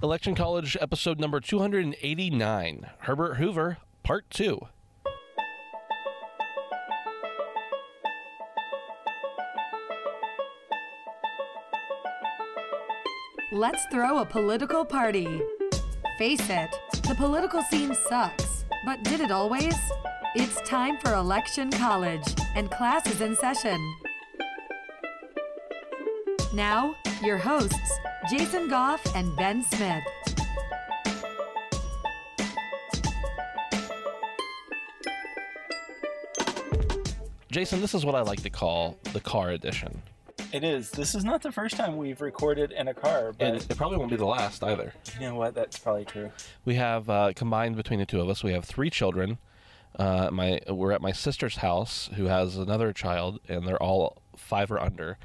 Election College episode number 289 Herbert Hoover, part 2. Let's throw a political party. Face it, the political scene sucks. But did it always? It's time for Election College, and class is in session. Now, your hosts, Jason Goff and Ben Smith. Jason, this is what I like to call the car edition. It is. This is not the first time we've recorded in a car, but And it probably won't be the last either. you know what? That's probably true. We have uh, combined between the two of us. We have three children. Uh, my we're at my sister's house, who has another child, and they're all five or under.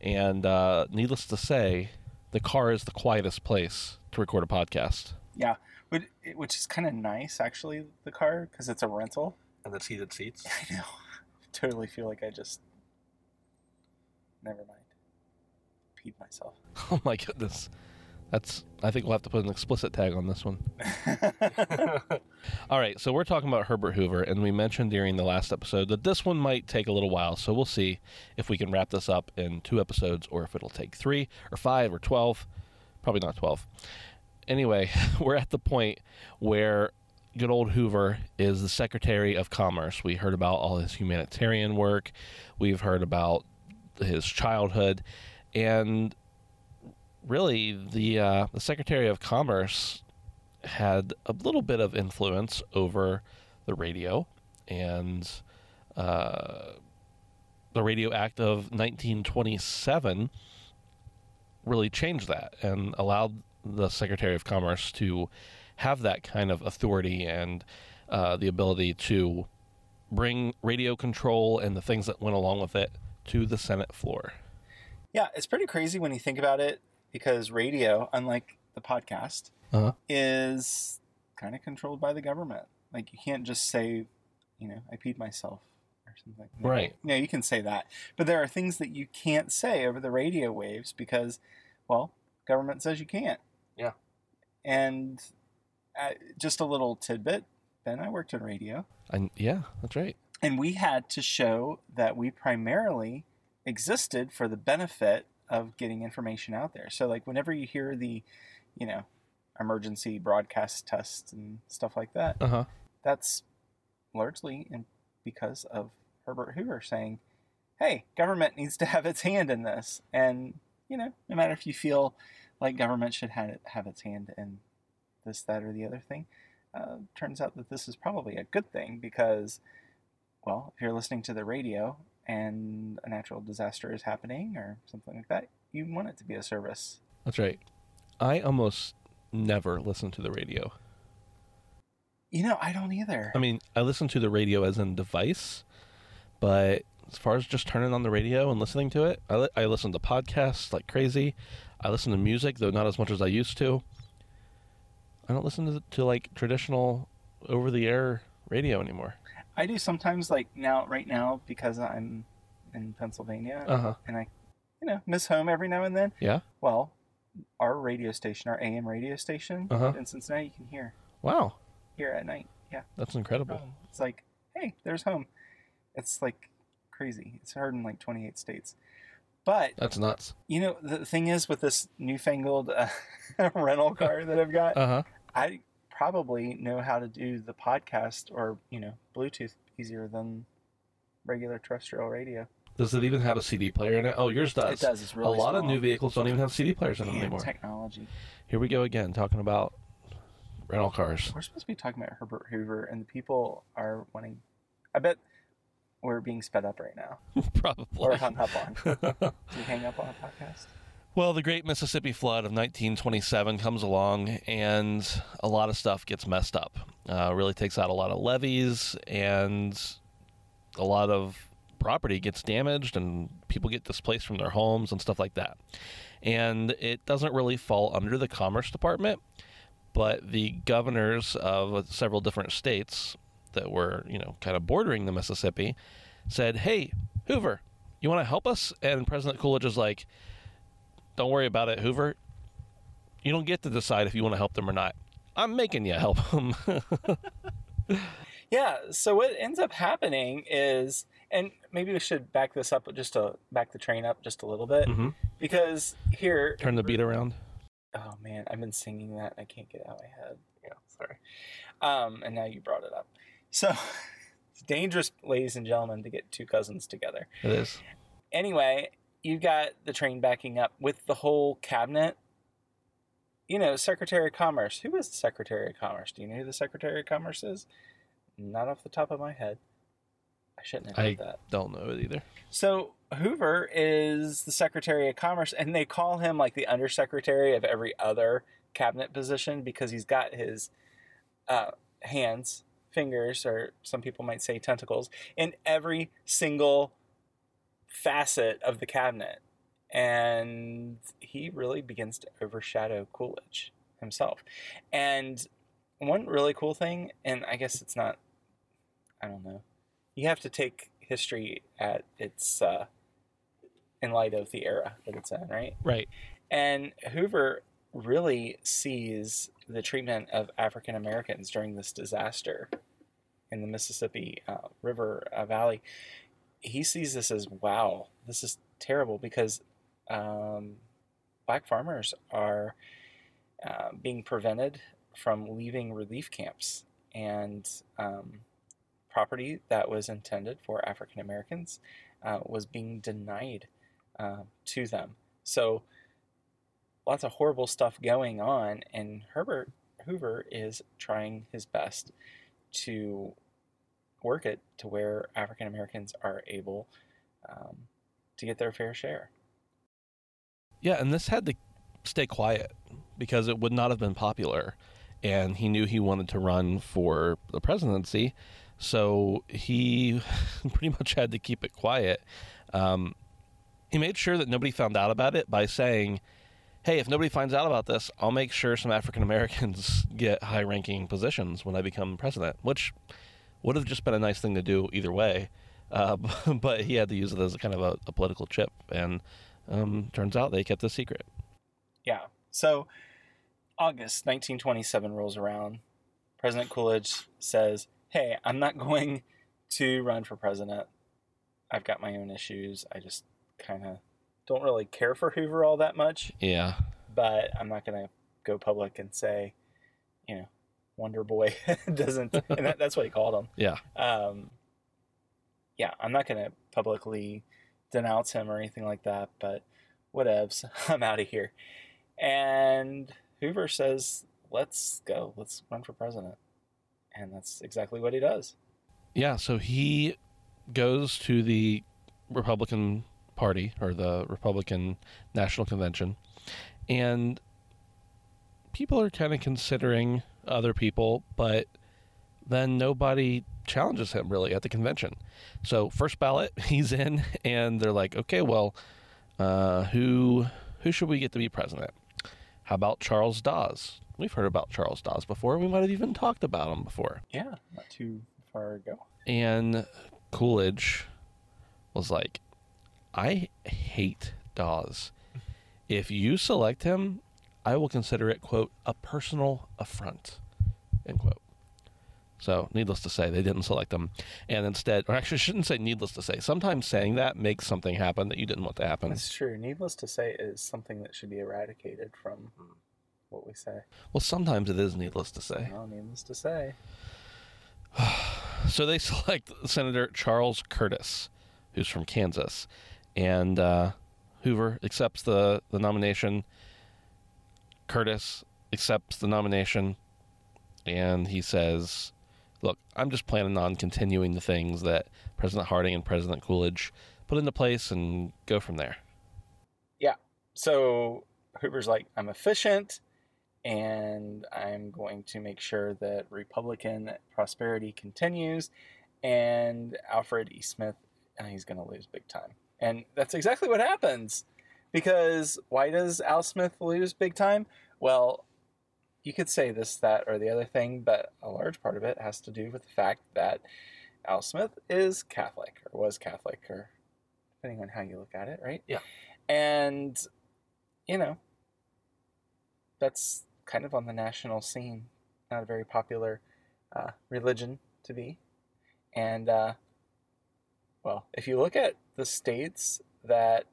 And uh, needless to say, the car is the quietest place to record a podcast. Yeah, but which is kind of nice actually. The car because it's a rental. And the heated seats. I know. totally feel like I just. Never mind. Peed myself. Oh my goodness, that's. I think we'll have to put an explicit tag on this one. All right, so we're talking about Herbert Hoover, and we mentioned during the last episode that this one might take a little while. So we'll see if we can wrap this up in two episodes, or if it'll take three, or five, or twelve. Probably not twelve. Anyway, we're at the point where good old Hoover is the Secretary of Commerce. We heard about all his humanitarian work. We've heard about his childhood, and really, the uh, the Secretary of Commerce had a little bit of influence over the radio and uh, the Radio Act of 1927 really changed that and allowed the Secretary of Commerce to have that kind of authority and uh, the ability to bring radio control and the things that went along with it to the Senate floor. Yeah, it's pretty crazy when you think about it because radio, unlike the podcast, Uh-huh. is kind of controlled by the government. Like you can't just say, you know, I peed myself or something. No, Right. No, you can say that. But there are things that you can't say over the radio waves because, well, government says you can't. Yeah. And uh, just a little tidbit, Ben, I worked in radio. And yeah, that's right. And we had to show that we primarily existed for the benefit of getting information out there. So, like, whenever you hear the, you know, emergency broadcast tests and stuff like that, Uh huh. that's largely in, because of Herbert Hoover saying, hey, government needs to have its hand in this. And, you know, no matter if you feel like government should have, it, have its hand in this, that, or the other thing, uh, turns out that this is probably a good thing because, well, if you're listening to the radio and a natural disaster is happening or something like that, you want it to be a service. That's right. I almost never listen to the radio. You know, I don't either. I mean, I listen to the radio as in device, but as far as just turning on the radio and listening to it, I, li- I listen to podcasts like crazy. I listen to music, though not as much as I used to. I don't listen to, to like traditional over the air radio anymore. I do sometimes, like now, right now, because I'm in Pennsylvania Uh huh. and I, you know, miss home every now and then. Yeah. Well, our radio station, our AM radio station Uh-huh. in Cincinnati, you can hear Wow. here at night. Yeah, That's incredible. Um, it's like, hey, there's home. It's like crazy. It's heard in like 28 states. But That's nuts. you know, the thing is with this newfangled uh, rental car that I've got, Uh huh. I probably know how to do the podcast or you know Bluetooth easier than regular terrestrial radio. Does it even have a CD player in it? Oh, yours does. It does. It's really a lot of new vehicles don't even have CD players in them anymore. technology. Here we go again, talking about rental cars. We're supposed to be talking about Herbert Hoover, and the people are wanting. I bet we're being sped up right now, Probably. or hung up on. Do you hang up on a podcast? Well, the Great Mississippi Flood of 1927 comes along, and a lot of stuff gets messed up. Uh, really takes out a lot of levees, and a lot of property gets damaged, and people get displaced from their homes and stuff like that. And it doesn't really fall under the Commerce Department, but the governors of several different states that were, you know, kind of bordering the Mississippi said, Hey, Hoover, you want to help us? And President Coolidge is like, don't worry about it, Hoover. you don't get to decide if you want to help them or not. I'm making you help them. Yeah. So what ends up happening is, and maybe we should back this up just to back the train up just a little bit Mhm. because here. Turn the beat around. Oh man, I've been singing that. and I can't get it out of my head. Yeah, sorry. Um, and now you brought it up. So it's dangerous, ladies and gentlemen, to get two cousins together. It is. Anyway, you got the train backing up with the whole cabinet. You know, Secretary of Commerce. Who is the Secretary of Commerce? Do you know who the Secretary of Commerce is? Not off the top of my head. I shouldn't have I- said that. Don't know it either. So Hoover is the Secretary of Commerce, and they call him like the undersecretary of every other cabinet position because he's got his uh, hands, fingers, or some people might say tentacles, in every single facet of the cabinet. And he really begins to overshadow Coolidge himself. And one really cool thing, and I guess it's not, I don't know, you have to take history at its uh, in light of the era that it's in, right? Right. And Hoover really sees the treatment of African Americans during this disaster in the Mississippi uh, River uh, Valley. He sees this as wow, this is terrible because um, black farmers are uh, being prevented from leaving relief camps and um, property that was intended for African Americans uh, was being denied uh, to them. So lots of horrible stuff going on, and Herbert Hoover is trying his best to work it to where African Americans are able um, to get their fair share. Yeah, and this had to stay quiet because it would not have been popular. And he knew he wanted to run for the presidency. So he pretty much had to keep it quiet. Um, he made sure that nobody found out about it by saying, hey, if nobody finds out about this, I'll make sure some African Americans get high ranking positions when I become president, which would have just been a nice thing to do either way. Uh, but he had to use it as a kind of a, a political chip. And um, turns out they kept the secret. Yeah. So August 1927 rolls around. President Coolidge says, Hey, I'm not going to run for president. I've got my own issues. I just kind of don't really care for Hoover all that much, Yeah. but I'm not going to go public and say, you know, Wonder Boy doesn't, and that, that's what he called him. Yeah. Um, yeah, I'm not going to publicly denounce him or anything like that, but whatevs. I'm out of here. And Hoover says, let's go. Let's run for president. And that's exactly what he does. Yeah. So he goes to the Republican Party or the Republican National Convention, and people are kind of considering other people, but then nobody challenges him really at the convention. So first ballot, he's in, and they're like, okay, well, uh, who who should we get to be president? How about Charles Dawes? We've heard about Charles Dawes before. We might have even talked about him before. Yeah, not too far ago. And Coolidge was like, I hate Dawes. If you select him, I will consider it, quote, a personal affront, end quote. So, needless to say, they didn't select him. And instead, or actually, I shouldn't say needless to say. Sometimes saying that makes something happen that you didn't want to happen. That's true. Needless to say, is something that should be eradicated from what we say. Well, sometimes it is needless to say. Well, needless to say. So they select Senator Charles Curtis, who's from Kansas, and uh, Hoover accepts the, the nomination. Curtis accepts the nomination, and he says, "Look, I'm just planning on continuing the things that President Harding and President Coolidge put into place, and go from there." Yeah. So Hoover's like, I'm efficient and I'm going to make sure that Republican prosperity continues. And Alfred E. Smith, uh, he's going to lose big time. And that's exactly what happens. Because why does Al Smith lose big time? Well, you could say this, that, or the other thing, but a large part of it has to do with the fact that Al Smith is Catholic, or was Catholic, or depending on how you look at it, right? Yeah. And, you know, that's kind of on the national scene. Not a very popular uh, religion to be. And, uh, well, if you look at the states that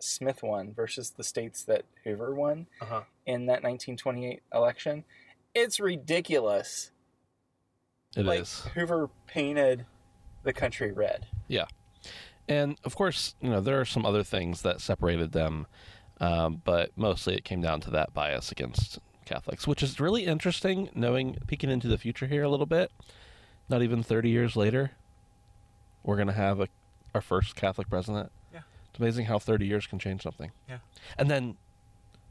Smith won versus the states that Hoover won Uh-huh. in that 1928 election, it's ridiculous. It is. like, Hoover painted the country red. Yeah. And of course, you know, there are some other things that separated them, um, but mostly it came down to that bias against Catholics, which is really interesting knowing, peeking into the future here a little bit. Not even 30 years later, we're going to have a, our first Catholic president. Yeah. It's amazing how 30 years can change something. Yeah. And then,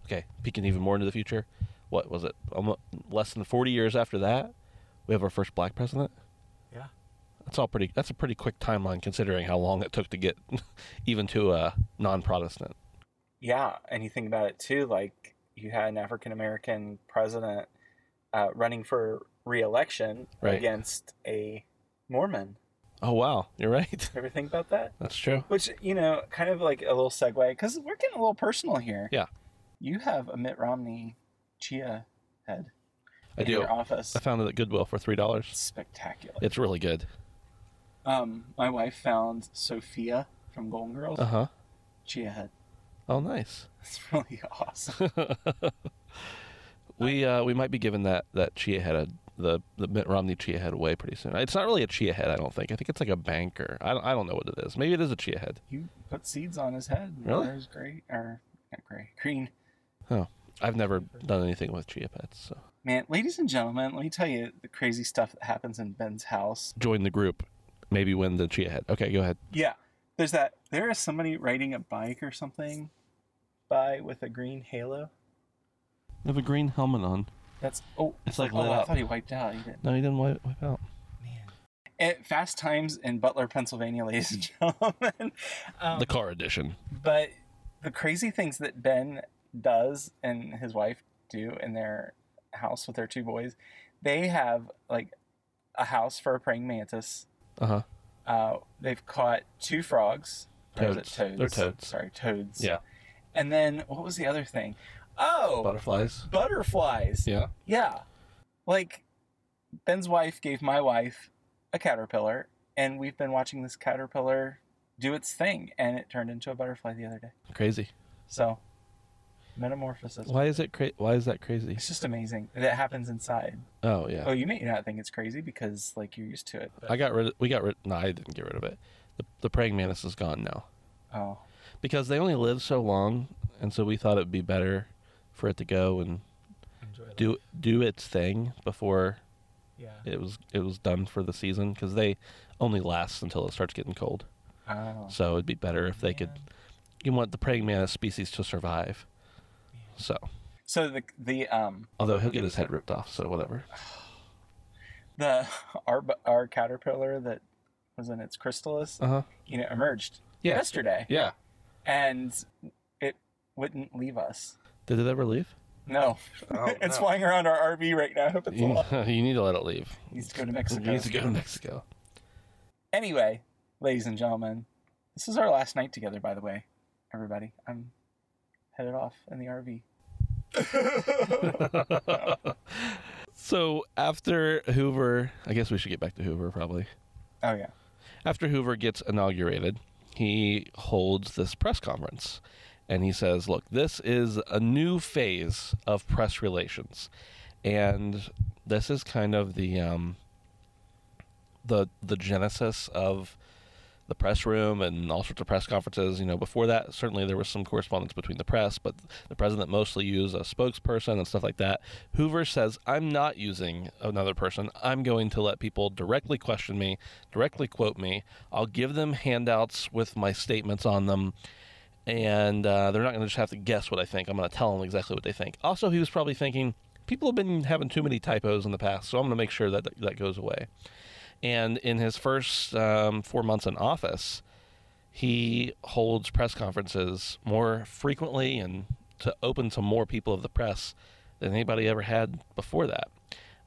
okay, peeking even more into the future, what was it? Almost less than 40 years after that, we have our first black president. Yeah. That's all pretty. That's a pretty quick timeline considering how long it took to get even to a non-Protestant. Yeah, and you think about it too, like you had an African American president uh, running for re-election Right. against a Mormon. Oh wow, you're right. Ever think about that? That's true. Which you know, kind of like a little segue because we're getting a little personal here. Yeah. You have a Mitt Romney chia head. I in do. Your office. I found it at Goodwill for three dollars. Spectacular. It's really good. Um, my wife found Sophia from Golden Girls Uh huh. chia head. Oh, nice. It's really awesome. we uh, we might be giving that that chia head a, the the Mitt Romney chia head away pretty soon. It's not really a chia head, I don't think. I think it's like a banker. I don't, I don't know what it is. Maybe it is a chia head. you put seeds on his head. and Really? There's gray or not gray, green. Oh, I've never done anything with chia pets. So Man, ladies and gentlemen, let me tell you the crazy stuff that happens in Ben's house. join the group. Maybe win the chia head. Okay, go ahead. Yeah, there's that. There is somebody riding a bike or something by with a green halo. You have a green helmet on. That's oh, It's like oh, lit I thought he wiped out. He didn't. No, he didn't wipe, wipe out. Man. At Fast Times in Butler, Pennsylvania, ladies and gentlemen. Um, The car edition. But the crazy things that Ben does and his wife do in their house with their two boys, they have like a house for a praying mantis. Uh huh. Uh, they've caught two frogs. Or is it Toads. toads? They're toads. Sorry, toads. Yeah. And then what was the other thing? Oh, Butterflies. butterflies. Yeah. Yeah. Like Ben's wife gave my wife a caterpillar, and we've been watching this caterpillar do its thing, and it turned into a butterfly the other day. Crazy. So, metamorphosis. Why is it cra- Why is that crazy? It's just amazing that it happens inside. Oh yeah. Oh, you may not think it's crazy because like you're used to it. But, I got rid. Of, we got rid. No, I didn't get rid of it. The the praying mantis is gone now oh, because they only live so long, and so we thought it'd be better for it to go and do do its thing before yeah. it was it was done for the season because they only last until it starts getting cold. Oh, So it'd be better if they could. You want the praying mantis species to survive. So, so the the um although he'll get his head ripped off, so whatever. the our our caterpillar that was in its chrysalis, Uh huh. you know, emerged Yeah. yesterday, Yeah. and it wouldn't leave us. Did it ever leave? No, Oh, it's no. flying around our RV right now. It's You, you need to let it leave. It needs to go to It Mexico. needs to go to Mexico. Anyway, ladies and gentlemen, this is our last night together. By the way, everybody, I'm headed off in the RV. so after Hoover, I guess we should get back to Hoover probably. Oh yeah, After Hoover gets inaugurated, he holds this press conference and he says, Look, this is a new phase of press relations. And this is kind of the um, the the genesis of the press room and all sorts of press conferences. You know, before that, certainly there was some correspondence between the press, but the president mostly used a spokesperson and stuff like that. Hoover says, I'm not using another person. I'm going to let people directly question me, directly quote me. I'll give them handouts with my statements on them. And uh, they're not going to just have to guess what I think. I'm going to tell them exactly what they think. Also, he was probably thinking, people have been having too many typos in the past, so I'm going to make sure that that goes away. And in his first um, four months in office, he holds press conferences more frequently and to open to more people of the press than anybody ever had before that.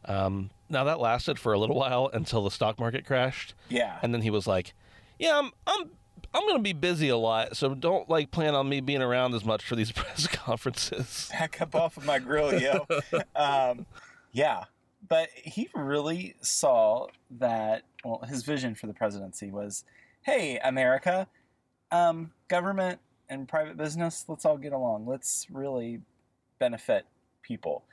Um, now that lasted for a little while until the stock market crashed, yeah. and then he was like, "Yeah, I'm I'm I'm going to be busy a lot, so don't like plan on me being around as much for these press conferences. Back up off of my grill, yo. um, yeah, but he really saw that. Well, his vision for the presidency was, "Hey, America, um, government and private business, let's all get along. Let's really benefit people."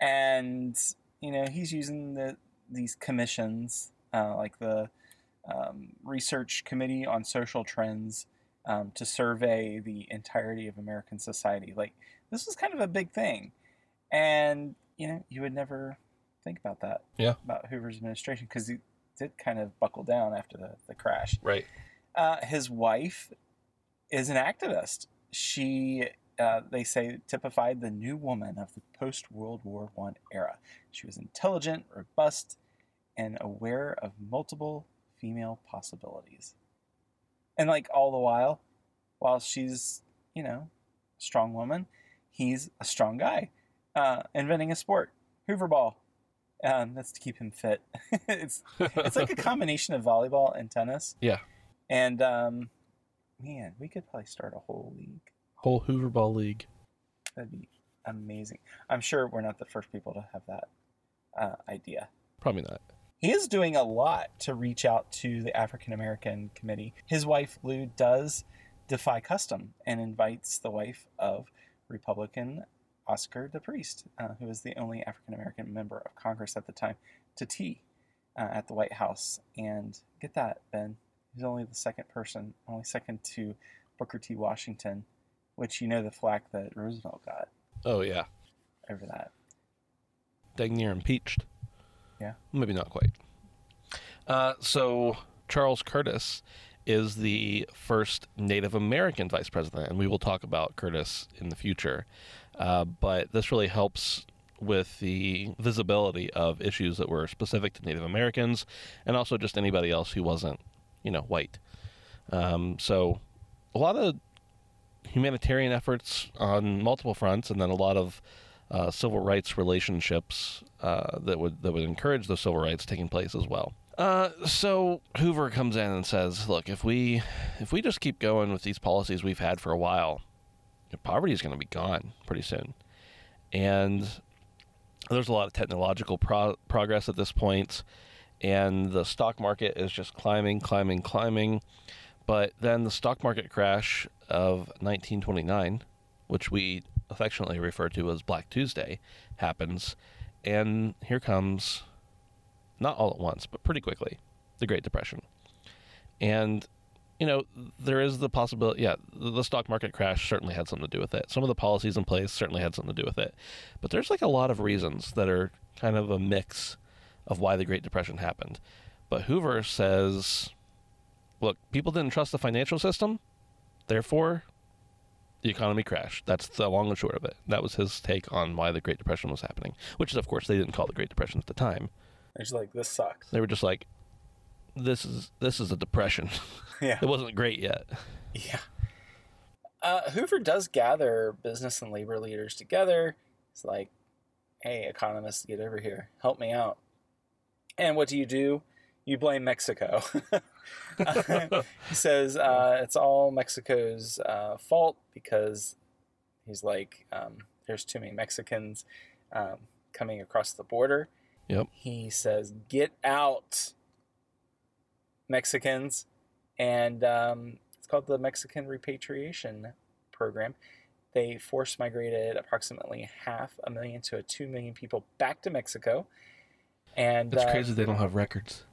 And you know, he's using the these commissions, uh, like the um, Research Committee on Social Trends, um, to survey the entirety of American society. Like this was kind of a big thing, and you know, you would never think about that. Yeah. About Hoover's administration because he did kind of buckle down after the, the crash. Right. Uh, his wife is an activist. She, uh, they say, typified the new woman of the post World War One era. She was intelligent, robust, and aware of multiple female possibilities. And like all the while, while she's, you know, a strong woman, he's a strong guy, uh, inventing a sport, Hoover ball. Um, that's to keep him fit. it's it's like a combination of volleyball and tennis. Yeah. And um, man, we could probably start a whole league. Whole Hoover Ball League. That'd be amazing. I'm sure we're not the first people to have that uh, idea. Probably not. He is doing a lot to reach out to the African American committee. His wife, Lou, does defy custom and invites the wife of Republican Oscar DePriest, uh, who was the only African American member of Congress at the time, to tea uh, at the White House. And get that, Ben. He's only the second person, only second to Booker T. Washington, which you know the flack that Roosevelt got Oh yeah. over that. Dang near impeached. Yeah. Maybe not quite. Uh, so Charles Curtis is the first Native American vice president, and we will talk about Curtis in the future. Uh, but this really helps with the visibility of issues that were specific to Native Americans and also just anybody else who wasn't, you know, white. Um, so a lot of humanitarian efforts on multiple fronts, and then a lot of uh, civil rights relationships uh, that would that would encourage those civil rights taking place as well. Uh, so Hoover comes in and says, "Look, if we if we just keep going with these policies we've had for a while, poverty is going to be gone pretty soon." And there's a lot of technological pro- progress at this point, and the stock market is just climbing, climbing, climbing. But then the stock market crash of 1929, which we affectionately refer to as Black Tuesday, happens, and here comes, not all at once, but pretty quickly, the Great Depression. And, you know, there is the possibility, yeah, the stock market crash certainly had something to do with it. Some of the policies in place certainly had something to do with it. But there's like a lot of reasons that are kind of a mix of why the Great Depression happened. But Hoover says, look, people didn't trust the financial system, therefore, the economy crashed. That's the long and short of it. That was his take on why the Great Depression was happening, which is, of course, they didn't call the Great Depression at the time. It's like this sucks. They were just like, this is this is a depression. Yeah. it wasn't great yet. Yeah. Uh, Hoover does gather business and labor leaders together. It's like, hey, economists, get over here. Help me out. And what do you do? You blame Mexico. he says uh, it's all Mexico's uh, fault because he's like, um, there's too many Mexicans um, coming across the border. Yep. He says, get out, Mexicans. And um, it's called the Mexican Repatriation Program. They force migrated approximately half a million to a two million people back to Mexico. And It's uh, crazy they don't have records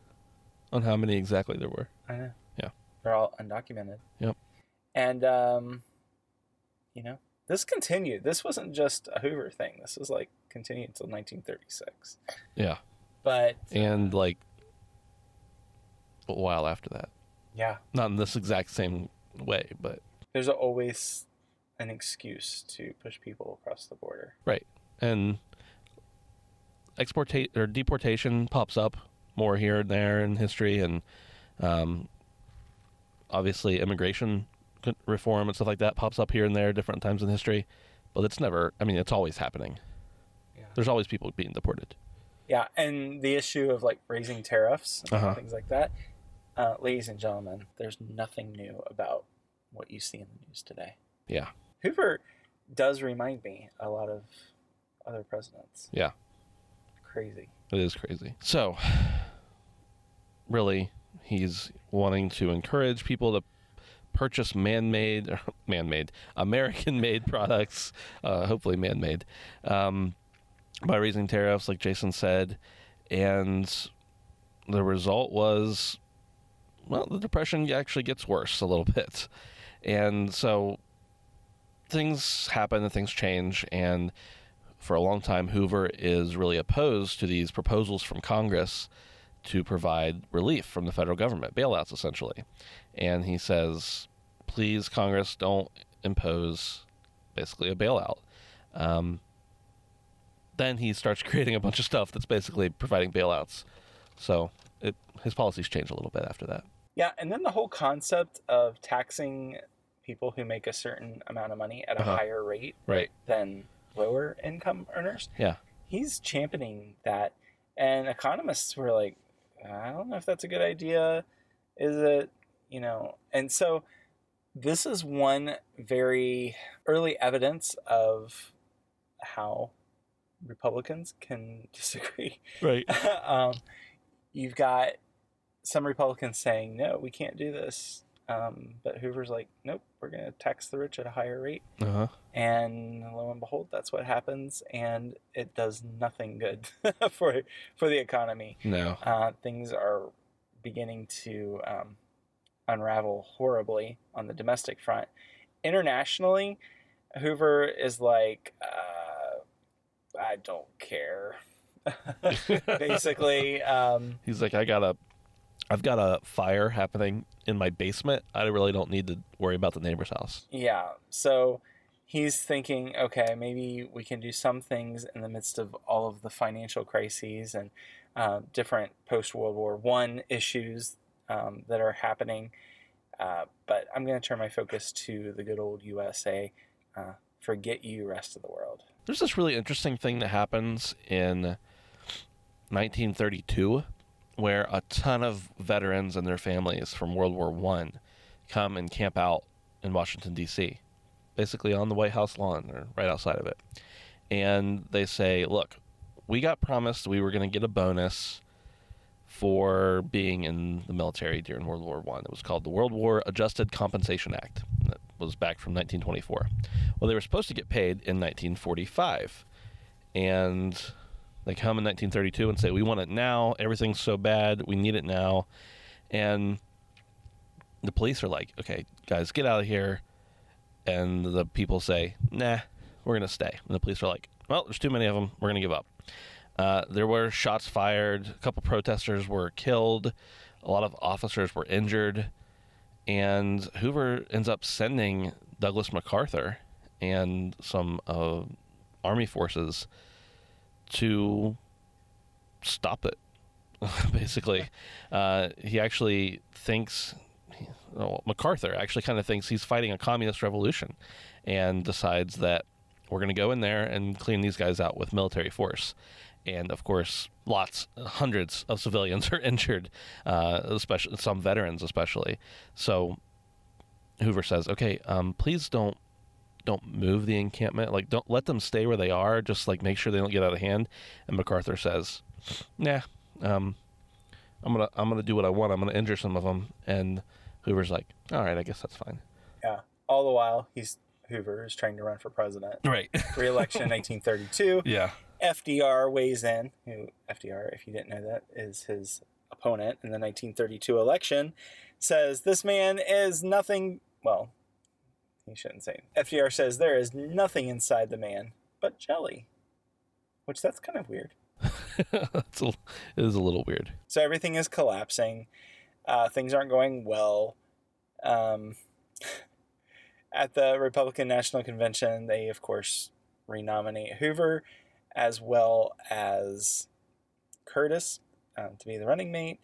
on how many exactly there were. I know. Yeah. They're all undocumented. Yep. And um, you know, this continued. This wasn't just a Hoover thing. This was like continued until 1936. Yeah. But And like a while after that. yeah, Not in this exact same way, but there's always an excuse to push people across the border. Right. And exportate or deportation pops up more here and there in history, and um, obviously immigration reform and stuff like that pops up here and there different times in history. But it's never. I mean, it's always happening. Yeah. There's always people being deported. Yeah, and the issue of like raising tariffs and Uh-huh. things like that. Uh, ladies and gentlemen, there's nothing new about what you see in the news today. Yeah. Hoover does remind me a lot of other presidents. Yeah. Crazy. It is crazy. So, really, he's wanting to encourage people to purchase man-made, man-made, American-made products, uh, hopefully man-made, um, by raising tariffs, like Jason said, and the result was, well, the depression actually gets worse a little bit, and so things happen and things change, and for a long time, Hoover is really opposed to these proposals from Congress to provide relief from the federal government, bailouts essentially. And he says, please, Congress, don't impose basically a bailout. Um, then he starts creating a bunch of stuff that's basically providing bailouts. So it, his policies change a little bit after that. Yeah, and then the whole concept of taxing people who make a certain amount of money at a Uh-huh. higher rate Right. than lower income earners. Yeah. He's championing that. And economists were like, I don't know if that's a good idea. Is it, you know? And so this is one very early evidence of how Republicans can disagree. Right. um, you've got some Republicans saying, no, we can't do this. Um, but Hoover's like, nope, we're going to tax the rich at a higher rate. Uh huh. And lo and behold, that's what happens. And it does nothing good for, for the economy. No. Uh, things are beginning to um, unravel horribly on the domestic front. Internationally, Hoover is like, uh, I don't care. Basically, um, He's like, I got a, I've got a fire happening in my basement. I really don't need to worry about the neighbor's house. yeah. So he's thinking, okay, maybe we can do some things in the midst of all of the financial crises and uh, different post World War One issues um, that are happening. Uh, but I'm going to turn my focus to the good old USA. Uh, forget you, rest of the world. There's this really interesting thing that happens in 1932 where a ton of veterans and their families from World War One come and camp out in Washington D.C., basically on the White House lawn or right outside of it, and they say, "Look, we got promised we were going to get a bonus for being in the military during World War One. It was called the World War Adjusted Compensation Act. That was back from 1924. Well, they were supposed to get paid in 1945, and they come in 1932 and say, "We want it now. Everything's so bad. We need it now." And the police are like, "Okay, guys, get out of here." And the people say, "Nah, we're gonna stay." And the police are like, "Well, there's too many of them. We're gonna give up." Uh, there were shots fired. A couple protesters were killed. A lot of officers were injured. And Hoover ends up sending Douglas MacArthur and some uh, army forces to stop it. Basically, uh, he actually thinks well, MacArthur actually kind of thinks he's fighting a communist revolution, and decides that we're going to go in there and clean these guys out with military force. And of course, lots, hundreds of civilians are injured, uh, especially some veterans, especially. So Hoover says, "Okay, um, please don't don't move the encampment. Like, don't let them stay where they are. Just like make sure they don't get out of hand." And MacArthur says, "Nah, um, I'm gonna I'm gonna do what I want. I'm gonna injure some of them." And Hoover's like, "All right, I guess that's fine." Yeah. All the while, he's Hoover is trying to run for president. Right. Re-election 1932. yeah. FDR weighs in. Who FDR, if you didn't know that, is his opponent in the 1932 election. Says this man is nothing. Well, he shouldn't say. FDR says there is nothing inside the man but jelly, which that's kind of weird. it's a, it is a little weird. So everything is collapsing. Uh, things aren't going well. Um, at the Republican National Convention, they, of course, renominate Hoover as well as Curtis um, to be the running mate,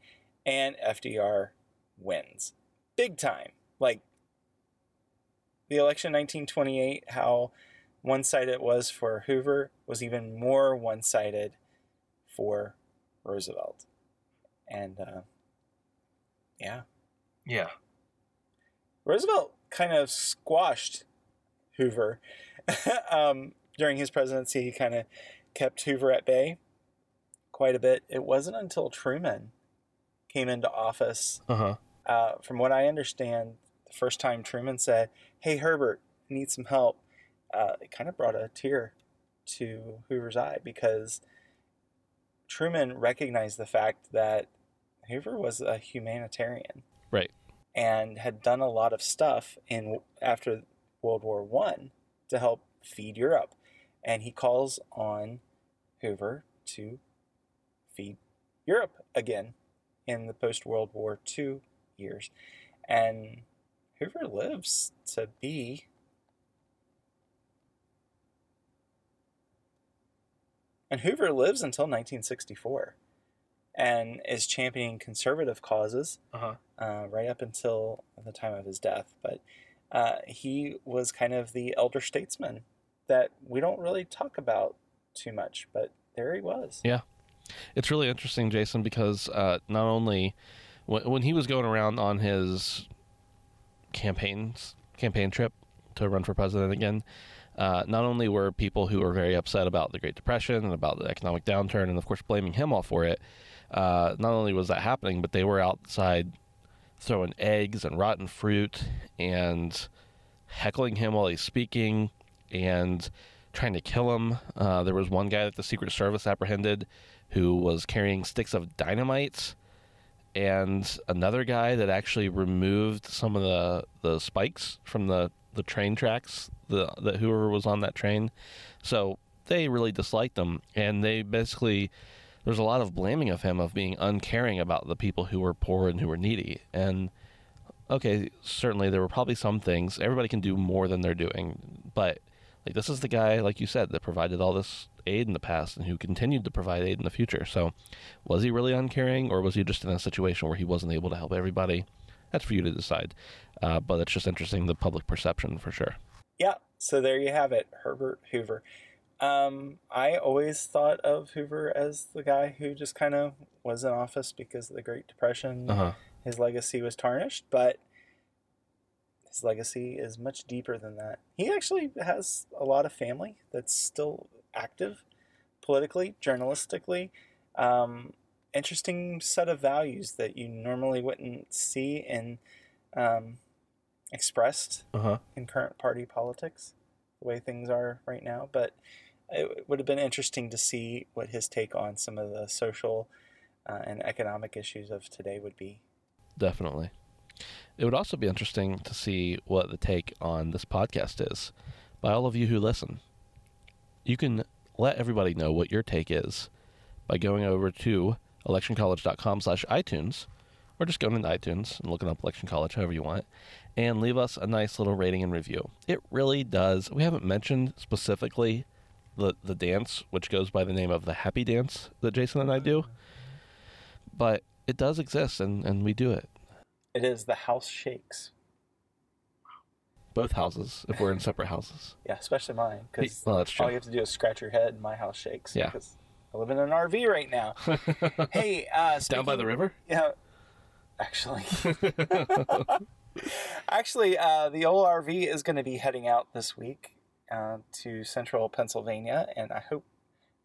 and FDR wins. Big time. Like the election 1928, how one sided it was for Hoover was even more one sided for Roosevelt. And uh, yeah, Yeah. Roosevelt kind of squashed Hoover um, during his presidency, he kind of kept Hoover at bay quite a bit. It wasn't until Truman came into office, Uh huh. uh, from what I understand, the first time Truman said, "Hey Herbert, I need some help," uh, it kind of brought a tear to Hoover's eye because Truman recognized the fact that Hoover was a humanitarian, Right. and had done a lot of stuff in after World War One to help feed Europe, and he calls on Hoover to feed Europe again in the post World War II years, and Hoover lives to be and Hoover lives until 1964 and is championing conservative causes Uh huh. uh, right up until the time of his death. But uh, he was kind of the elder statesman that we don't really talk about too much, but there he was. Yeah. It's really interesting, Jason, because uh, not only when, when he was going around on his campaigns campaign trip to run for president again, uh, not only were people who were very upset about the Great Depression and about the economic downturn, and of course blaming him all for it. Uh, not only was that happening, but they were outside throwing eggs and rotten fruit and heckling him while he's speaking and trying to kill him. Uh, there was one guy that the Secret Service apprehended who was carrying sticks of dynamite, and another guy that actually removed some of the, the spikes from the, the train tracks. The that whoever was on that train, so they really disliked him, and they basically there's a lot of blaming of him of being uncaring about the people who were poor and who were needy, and okay, certainly there were probably some things everybody can do more than they're doing, but like this is the guy, like you said, that provided all this aid in the past and who continued to provide aid in the future. So, was he really uncaring, or was he just in a situation where he wasn't able to help everybody? That's for you to decide. Uh, but it's just interesting the public perception for sure. Yeah, so there you have it, Herbert Hoover. Um, I always thought of Hoover as the guy who just kind of was in office because of the Great Depression. Uh huh. His legacy was tarnished, but his legacy is much deeper than that. He actually has a lot of family that's still active politically, journalistically. Um, interesting set of values that you normally wouldn't see in um, expressed Uh huh. in current party politics, the way things are right now. But it would have been interesting to see what his take on some of the social uh, and economic issues of today would be. Definitely. It would also be interesting to see what the take on this podcast is by all of you who listen. You can let everybody know what your take is by going over to electioncollege.com slash iTunes or just going into iTunes and looking up Election College, however you want, and leave us a nice little rating and review. It really does. We haven't mentioned specifically the, the dance, which goes by the name of the happy dance that Jason and I do, but it does exist and, and we do it. It is the house shakes. both houses if we're in separate houses. Yeah, especially mine, because Well, that's all you have to do is scratch your head and my house shakes. Yeah. Because I live in an RV right now. hey, uh, Down by the river? Yeah, actually. actually, uh, the old RV is going to be heading out this week uh, to central Pennsylvania, and I hope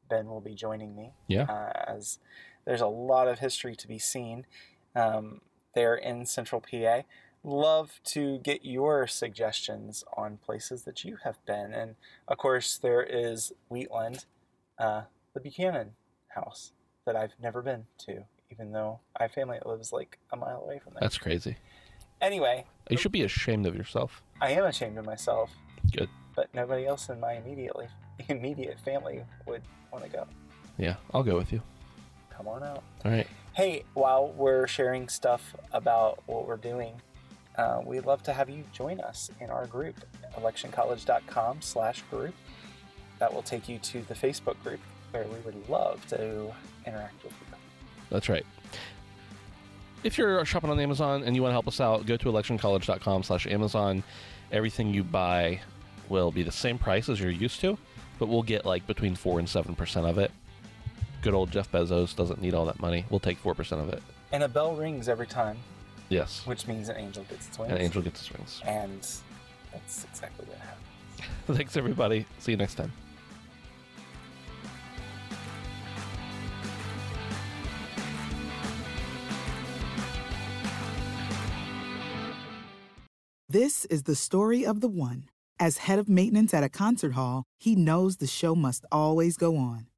Ben will be joining me. Yeah. Uh, as there's a lot of history to be seen um, there in central PA. Love to get your suggestions on places that you have been. And of course, there is Wheatland, uh, the Buchanan house that I've never been to, even though I have family that lives like a mile away from there. That's crazy. Anyway, You should be ashamed of yourself. I am ashamed of myself, Good. but nobody else in my immediately immediate family would want to go. Yeah, I'll go with you. Come on out. All right. Hey, while we're sharing stuff about what we're doing, uh, we'd love to have you join us in our group, electioncollege.com slash group. That will take you to the Facebook group where we would love to interact with you. That's right. If you're shopping on Amazon and you want to help us out, go to electioncollege.com slash Amazon. Everything you buy will be the same price as you're used to, but we'll get like between 4 and 7% of it. Good old Jeff Bezos doesn't need all that money. We'll take 4% of it. And a bell rings every time, Yes. which means an angel gets its wings. And Angel gets his wings. And that's exactly what happens. Thanks, everybody. See you next time. This is the story of the one. As head of maintenance at a concert hall, he knows the show must always go on.